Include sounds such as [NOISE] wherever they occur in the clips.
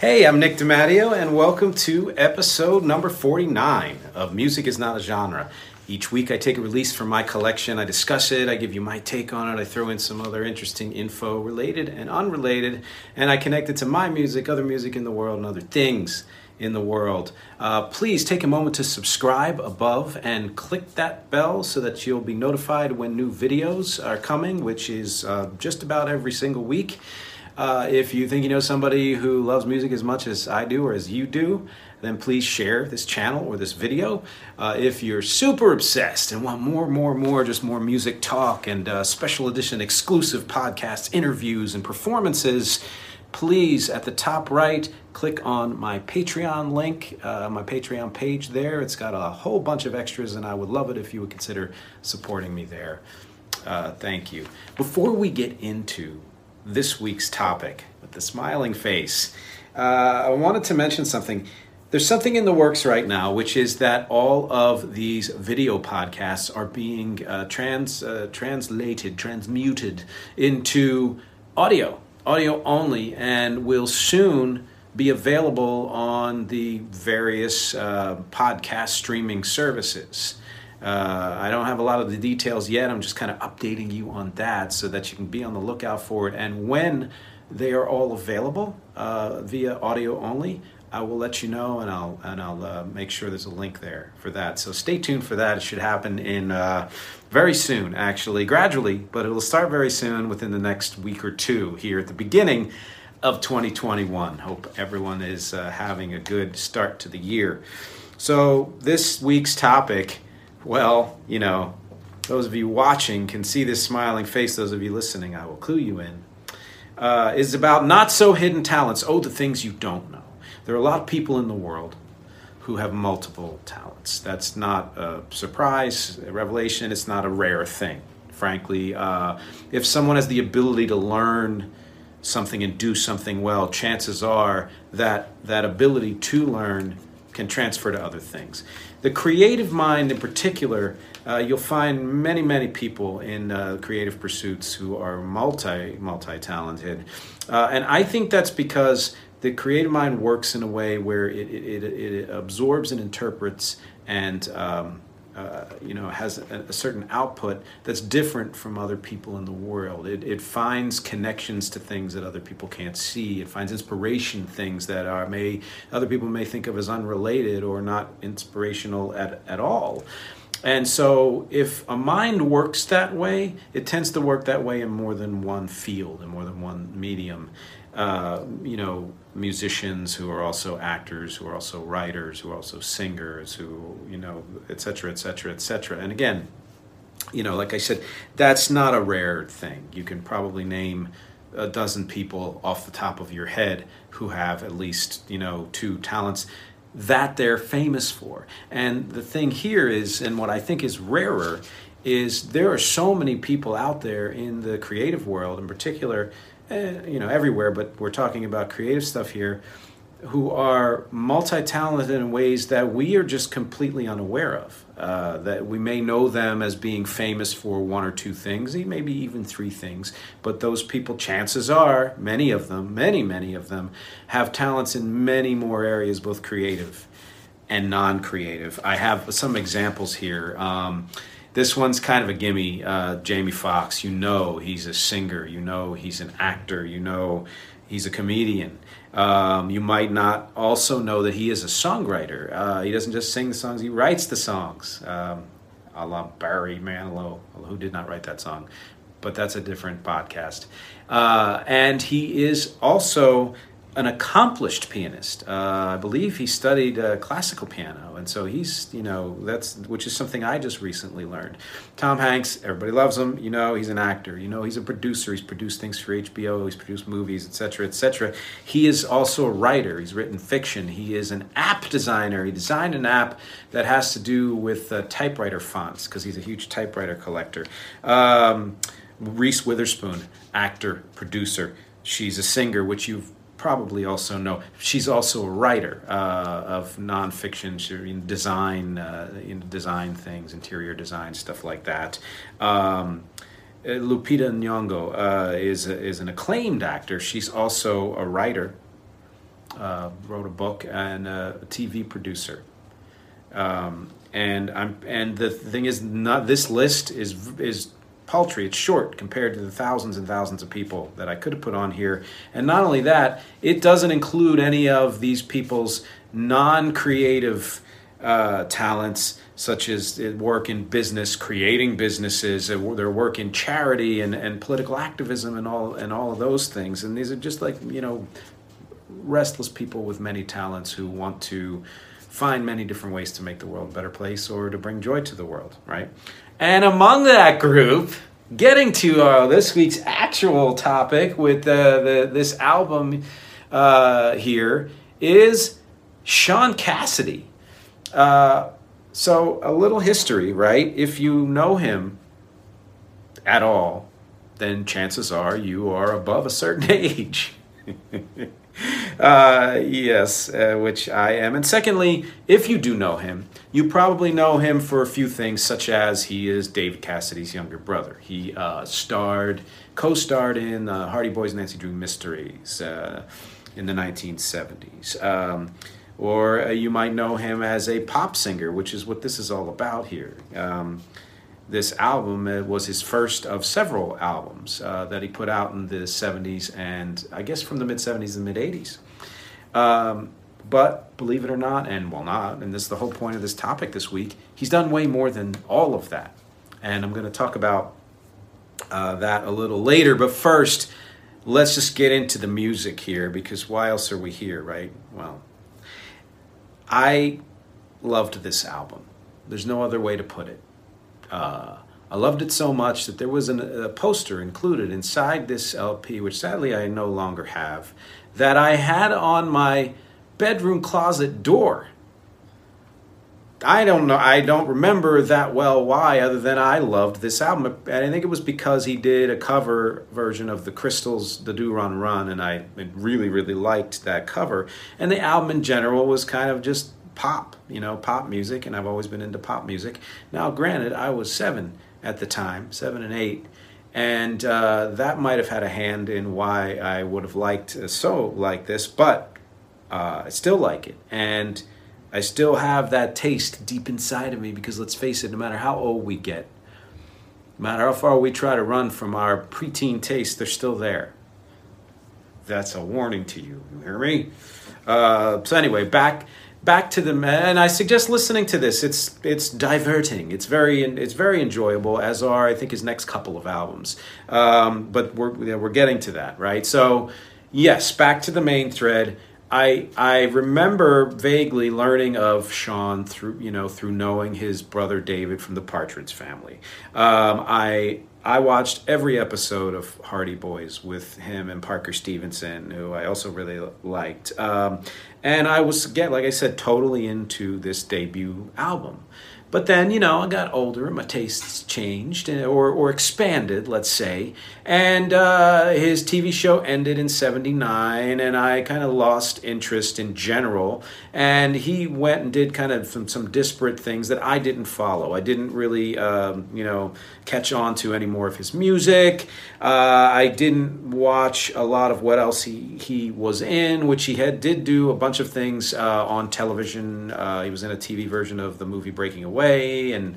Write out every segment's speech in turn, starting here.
Hey, I'm Nick DiMatteo, and welcome to episode number 49 of Music is Not a Genre. Each week, I take a release from my collection, I discuss it, I give you my take on it, I throw in some other interesting info related and unrelated, and I connect it to my music, other music in the world, and other things in the world. Uh, please take a moment to subscribe above and click that bell so that you'll be notified when new videos are coming, which is uh, just about every single week. Uh, if you think you know somebody who loves music as much as I do or as you do, then please share this channel or this video. Uh, if you're super obsessed and want more, more, more, just more music talk and uh, special edition exclusive podcasts, interviews, and performances, please at the top right click on my Patreon link, uh, my Patreon page there. It's got a whole bunch of extras, and I would love it if you would consider supporting me there. Uh, thank you. Before we get into this week's topic with the smiling face, uh, I wanted to mention something. There's something in the works right now, which is that all of these video podcasts are being uh, trans uh, translated, transmuted into audio, audio only, and will soon be available on the various uh, podcast streaming services. Uh, I don't have a lot of the details yet. I'm just kind of updating you on that so that you can be on the lookout for it. And when they are all available uh, via audio only, I will let you know, and I'll and I'll uh, make sure there's a link there for that. So stay tuned for that. It should happen in uh, very soon, actually, gradually, but it will start very soon, within the next week or two, here at the beginning of 2021. Hope everyone is uh, having a good start to the year. So this week's topic well, you know, those of you watching can see this smiling face. Those of you listening, I will clue you in. Uh, is about not so hidden talents. Oh, the things you don't know. There are a lot of people in the world who have multiple talents. That's not a surprise, a revelation. It's not a rare thing, frankly. Uh, if someone has the ability to learn something and do something well, chances are that that ability to learn can transfer to other things. The creative mind, in particular, uh, you'll find many, many people in uh, creative pursuits who are multi, multi talented. Uh, and I think that's because the creative mind works in a way where it, it, it, it absorbs and interprets and um, uh, you know has a, a, certain output that's different from other people in the world. It, it finds connections to things that other people can't see. It finds inspiration things that are may other people may think of as unrelated or not inspirational at, at all. And so, if a mind works that way, it tends to work that way in more than one field, in more than one medium. Uh, you know, musicians who are also actors, who are also writers, who are also singers, who, you know, et cetera, et cetera, et cetera. And again, you know, like I said, that's not a rare thing. You can probably name a dozen people off the top of your head who have at least, you know, two talents that they're famous for. And the thing here is, and what I think is rarer, is there are so many people out there in the creative world, in particular, eh, you know, everywhere, but we're talking about creative stuff here, who are multi-talented in ways that we are just completely unaware of. Uh, that we may know them as being famous for one or two things, maybe even three things, but those people, chances are, many of them, many, many of them, have talents in many more areas, both creative and non-creative. I have some examples here. Um, this one's kind of a gimme. Uh, Jamie Foxx, you know he's a singer, you know he's an actor, you know He's a comedian. Um, you might not also know that he is a songwriter. Uh, he doesn't just sing the songs; he writes the songs. Um, a la Barry Manilow, who did not write that song, but that's a different podcast. Uh, and he is also an accomplished pianist. Uh, I believe he studied uh, classical piano, and so he's you know that's which is something I just recently learned. Tom Hanks, everybody loves him. You know he's an actor. You know he's a producer. He's produced things for HBO. He's produced movies, etc., etc. He is also a writer. He's written fiction. He is an app designer. He designed an app that has to do with uh, typewriter fonts because he's a huge typewriter collector. Um, Reese Witherspoon, actor, producer. She's a singer, which you've probably also know. She's also a writer uh, of nonfiction, she, in design, uh, in design things, interior design, stuff like that. Um, uh, Lupita Nyong'o uh, is is an acclaimed actor. She's also a writer. Uh, wrote a book and a TV producer. Um, and I'm and the thing is, not this list is is paltry. It's short compared to the thousands and thousands of people that I could have put on here. And not only that, it doesn't include any of these people's non creative uh, talents, such as work in business, creating businesses, their work in charity and, and political activism, and all and all of those things. And these are just like you know, restless people with many talents who want to find many different ways to make the world a better place or to bring joy to the world, right? And among that group, getting to uh, this week's actual topic with uh, the, this album uh, here is Shaun Cassidy. Uh, so, a little history, right? If you know him at all, then chances are you are above a certain [LAUGHS] age. [LAUGHS] [LAUGHS] Uh, yes, uh, which I am. And secondly, if you do know him, you probably know him for a few things, such as he is David Cassidy's younger brother. He uh, starred, co starred in uh, Hardy Boys and Nancy Drew Mysteries uh, in the 1970s. Um, or uh, you might know him as a pop singer, which is what this is all about here. Um, this album uh, was his first of several albums uh, that he put out in the 70s and I guess from the mid 70s and mid 80s. Um, but believe it or not, and well, not, and this is the whole point of this topic this week, he's done way more than all of that. And I'm going to talk about uh, that a little later. But first, let's just get into the music here because why else are we here, right? Well, I loved this album. There's no other way to put it. Uh, I loved it so much that there was an, a poster included inside this LP, which sadly I no longer have, that I had on my bedroom closet door. I don't know. I don't remember that well why, other than I loved this album, and I think it was because he did a cover version of the Crystals' "Da Doo Ron Ron," and I really, really liked that cover. And the album in general was kind of just pop, you know, pop music, and I've always been into pop music. Now, granted, I was seven at the time, seven and eight, and uh, that might have had a hand in why I would have liked so like this, but uh, I still like it, and I still have that taste deep inside of me because let's face it, no matter how old we get, no matter how far we try to run from our preteen tastes, they're still there. That's a warning to you. You hear me? Uh, so anyway, back back to the and I suggest listening to this. It's it's diverting. It's very it's very enjoyable, as are I think his next couple of albums. Um, but we're we're getting to that right. So yes, back to the main thread. I I remember vaguely learning of shaun through you know through knowing his brother David from the Partridge Family. Um, I I watched every episode of Hardy Boys with him and Parker Stevenson, who I also really liked. Um, and I was, again, like I said, totally into this debut album. But then, you know, I got older and my tastes changed eh, or, or expanded, let's say. And uh, his TV show ended in 79, and I kind of lost interest in general. And he went and did kind of some, some disparate things that I didn't follow. I didn't really, um, you know, catch on to any more of his music. Uh, I didn't watch a lot of what else he, he was in, which he had did do a bunch of things uh, on television. Uh, he was in a TV version of the movie Breaking Away and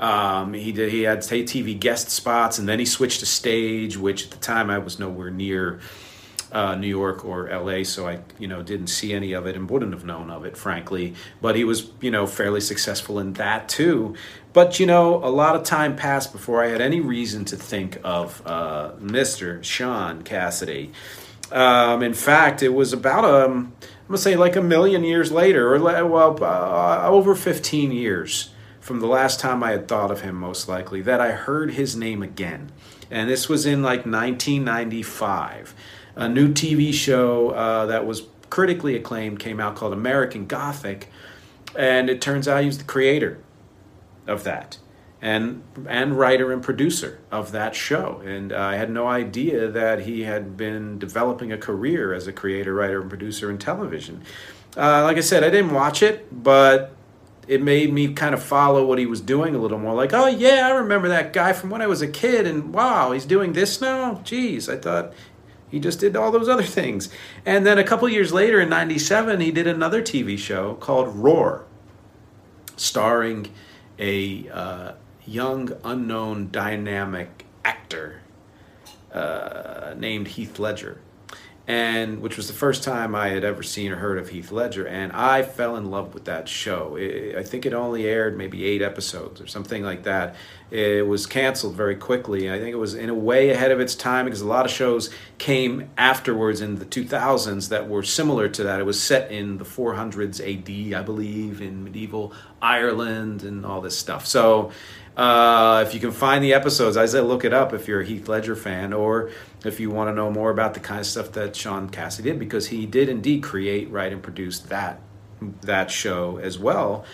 um, he did, he had TV guest spots, and then he switched to stage, which at the time I was nowhere near uh, New York or L.A., so I you know didn't see any of it and wouldn't have known of it, frankly. But he was you know fairly successful in that too. But you know, a lot of time passed before I had any reason to think of uh, Mr. Shaun Cassidy. Um, in fact, it was about um, I'm gonna say like a million years later, or well, uh, over 15 years from the last time I had thought of him, most likely, that I heard his name again. And this was in like 1995 a new TV show uh, that was critically acclaimed came out called American Gothic, and it turns out he was the creator of that, and and writer and producer of that show. And uh, I had no idea that he had been developing a career as a creator, writer, and producer in television. Uh, like I said, I didn't watch it, but it made me kind of follow what he was doing a little more. Like, oh yeah, I remember that guy from when I was a kid, and wow, he's doing this now. Geez, I thought he just did all those other things. And then a couple years later in 97, he did another TV show called Roar, starring a uh, young, unknown, dynamic actor uh, named Heath Ledger and which was the first time I had ever seen or heard of Heath Ledger, and I fell in love with that show. It, I think it only aired maybe eight episodes or something like that. It was canceled very quickly. I think it was in a way ahead of its time because a lot of shows came afterwards in the 2000s that were similar to that. It was set in the 400s AD, I believe, in medieval Ireland and all this stuff. So uh, if you can find the episodes, I say look it up if you're a Heath Ledger fan, or if you want to know more about the kind of stuff that Shaun Cassidy did, because he did indeed create, write, and produce that that show as well,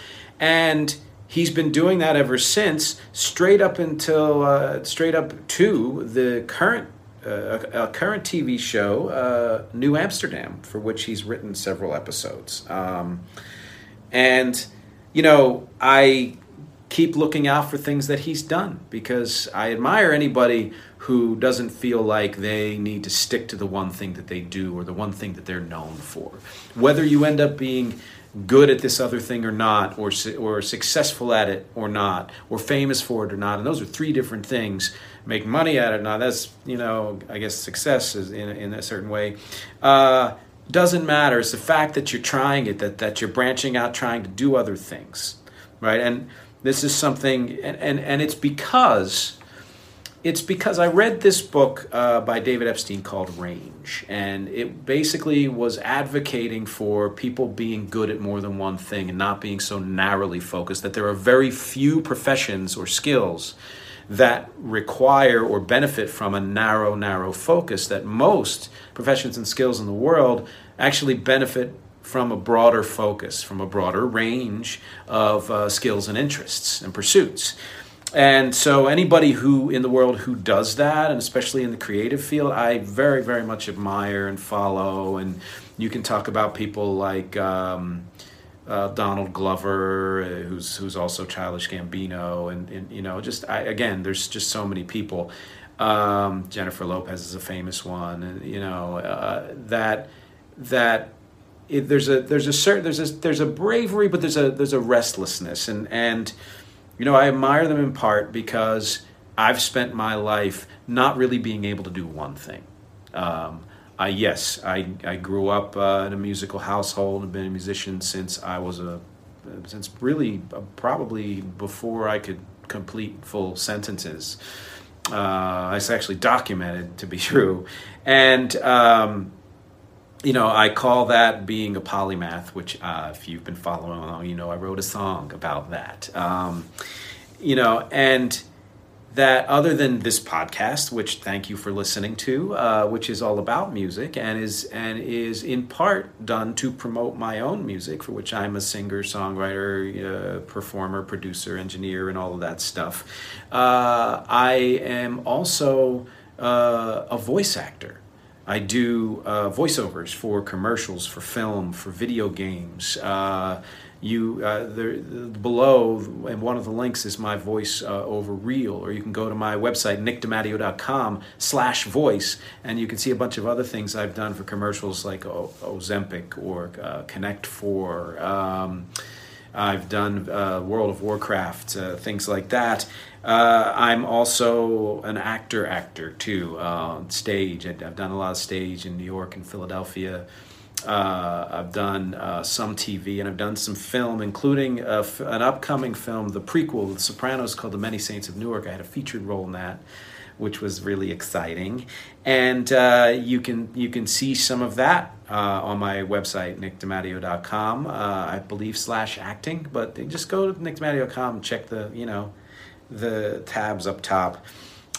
and he's been doing that ever since, straight up until uh, straight up to the current uh, a, current TV show, uh, New Amsterdam, for which he's written several episodes. Um, and, you know, I keep looking out for things that he's done because I admire anybody who doesn't feel like they need to stick to the one thing that they do or the one thing that they're known for. Whether you end up being good at this other thing or not, or, or successful at it or not, or famous for it or not, and those are three different things. Make money at it, now that's, you know, I guess success is in, in a certain way. Uh, doesn't matter. It's the fact that you're trying it, that, that you're branching out, trying to do other things, right? And this is something, and, and, and it's because it's because I read this book uh, by David Epstein called Range, and it basically was advocating for people being good at more than one thing and not being so narrowly focused. That there are very few professions or skills that require or benefit from a narrow, narrow focus. That most professions and skills in the world actually benefit from a broader focus, from a broader range of uh, skills and interests and pursuits. And so, anybody who in the world who does that, and especially in the creative field, I very, very much admire and follow. And you can talk about people like um, uh, Donald Glover, uh, who's who's also Childish Gambino, and, and you know, just I, again, there's just so many people. Um, Jennifer Lopez is a famous one, and you know uh, that that it, there's a there's a certain there's a there's a bravery, but there's a there's a restlessness, and and you know I admire them in part because I've spent my life not really being able to do one thing. Um, I yes, I I grew up uh, in a musical household and been a musician since I was a since really uh, probably before I could complete full sentences. Uh, it's actually documented to be [LAUGHS] true, and um, you know, I call that being a polymath, which, uh, if you've been following along, you know, I wrote a song about that. Um, you know, and that other than this podcast, which thank you for listening to, uh, which is all about music and is and is in part done to promote my own music, for which I'm a singer, songwriter, uh, performer, producer, engineer, and all of that stuff. Uh, I am also uh, a voice actor. I do uh, voiceovers for commercials, for film, for video games. Uh, you uh, there, below, and one of the links is my voice uh, over reel, or you can go to my website nickdimatteo.com slash voice, and you can see a bunch of other things I've done for commercials like o- Ozempic or uh, Connect Four. Um, I've done uh, World of Warcraft, uh, things like that. Uh, I'm also an actor, actor too. Uh, stage. I've done a lot of stage in New York and Philadelphia. Uh, I've done uh, some TV and I've done some film, including an upcoming film, the prequel, The Sopranos, called The Many Saints of Newark. I had a featured role in that which was really exciting. And uh, you can you can see some of that uh, on my website nickdimatteo.com, uh, I believe slash acting. But just go to nickdimatteo.com and check the you know the tabs up top.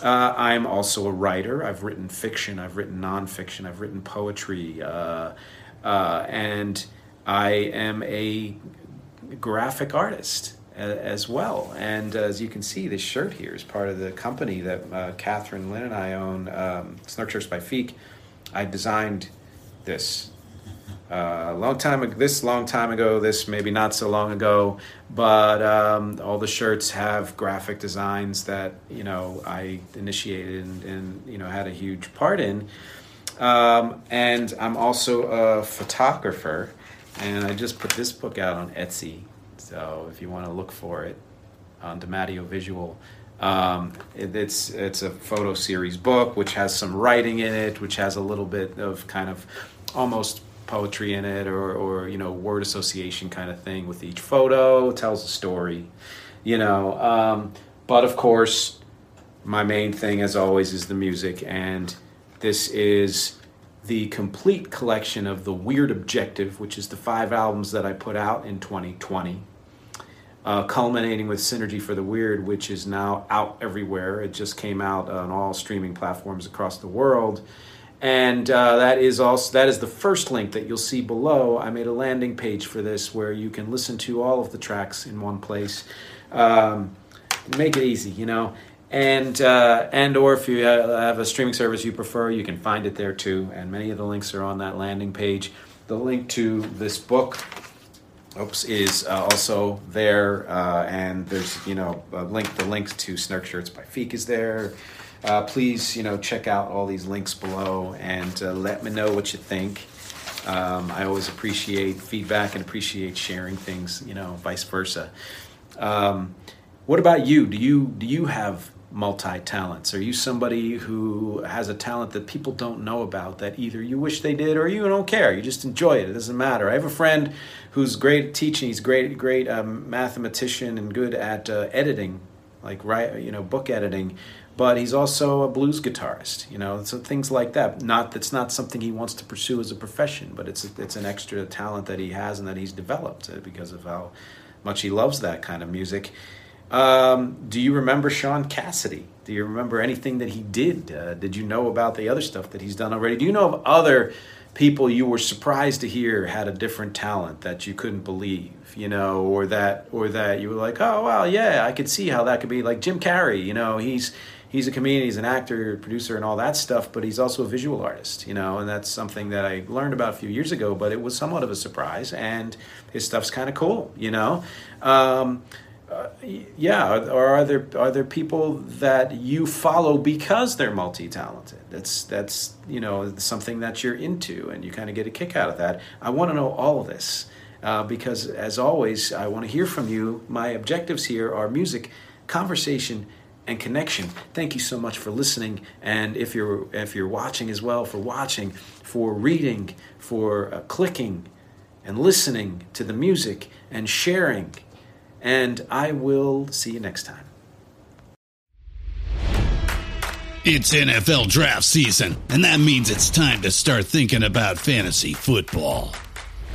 Uh, I'm also a writer. I've written fiction. I've written nonfiction. I've written poetry, uh, uh, and I am a graphic artist as well. And as you can see, this shirt here is part of the company that uh, Catherine Lynn and I own, um, Snark Shirts by Feek. I designed this uh, long time this long time ago, this maybe not so long ago, but um, all the shirts have graphic designs that you know I initiated and, and you know had a huge part in. Um, and I'm also a photographer, and I just put this book out on Etsy so if you want to look for it on DiMatteo Visual, um, it, it's it's a photo series book which has some writing in it, which has a little bit of kind of almost poetry in it, or or you know word association kind of thing with each photo. It tells a story, you know. Um, but of course, my main thing, as always, is the music, and this is the complete collection of the Weird Objective, which is the five albums that I put out in 2020 uh, culminating with Synergy for the Weird, which is now out everywhere. It just came out on all streaming platforms across the world. And uh, that is also that is the first link that you'll see below. I made a landing page for this where you can listen to all of the tracks in one place. Um, make it easy, you know. And uh, and or if you have a streaming service you prefer, you can find it there too. And many of the links are on that landing page. The link to this book oops, is uh, also there, uh, and there's you know link. The link to Snark Shirts by Feek is there. Uh, please, you know, check out all these links below and uh, let me know what you think. Um, I always appreciate feedback and appreciate sharing things, you know, vice versa. Um, what about you? Do you do you have multi talents? Are you somebody who has a talent that people don't know about that either you wish they did or you don't care? You just enjoy it. It doesn't matter. I have a friend who's great at teaching. He's great, great um, mathematician and good at uh, editing, like right, you know, book editing. But he's also a blues guitarist, you know, so things like that. Not that's not something he wants to pursue as a profession, but it's it's an extra talent that he has and that he's developed uh, because of how much he loves that kind of music. Um, do you remember Shaun Cassidy? Do you remember anything that he did? Uh, did you know about the other stuff that he's done already? Do you know of other people you were surprised to hear had a different talent that you couldn't believe, you know, or that or that you were like, oh well, yeah, I could see how that could be like Jim Carrey, you know, he's he's a comedian, he's an actor, producer, and all that stuff, but he's also a visual artist, you know, and that's something that I learned about a few years ago, but it was somewhat of a surprise, and his stuff's kind of cool, you know. Um, uh, yeah, or are there are there people that you follow because they're multi talented? That's that's you know something that you're into, and you kind of get a kick out of that. I want to know all of this uh, because, as always, I want to hear from you. My objectives here are music, conversation, and connection. Thank you so much for listening, and if you're if you're watching as well, for watching, for reading, for uh, clicking, and listening to the music and sharing and I will see you next time. It's NFL draft season, and that means it's time to start thinking about fantasy football.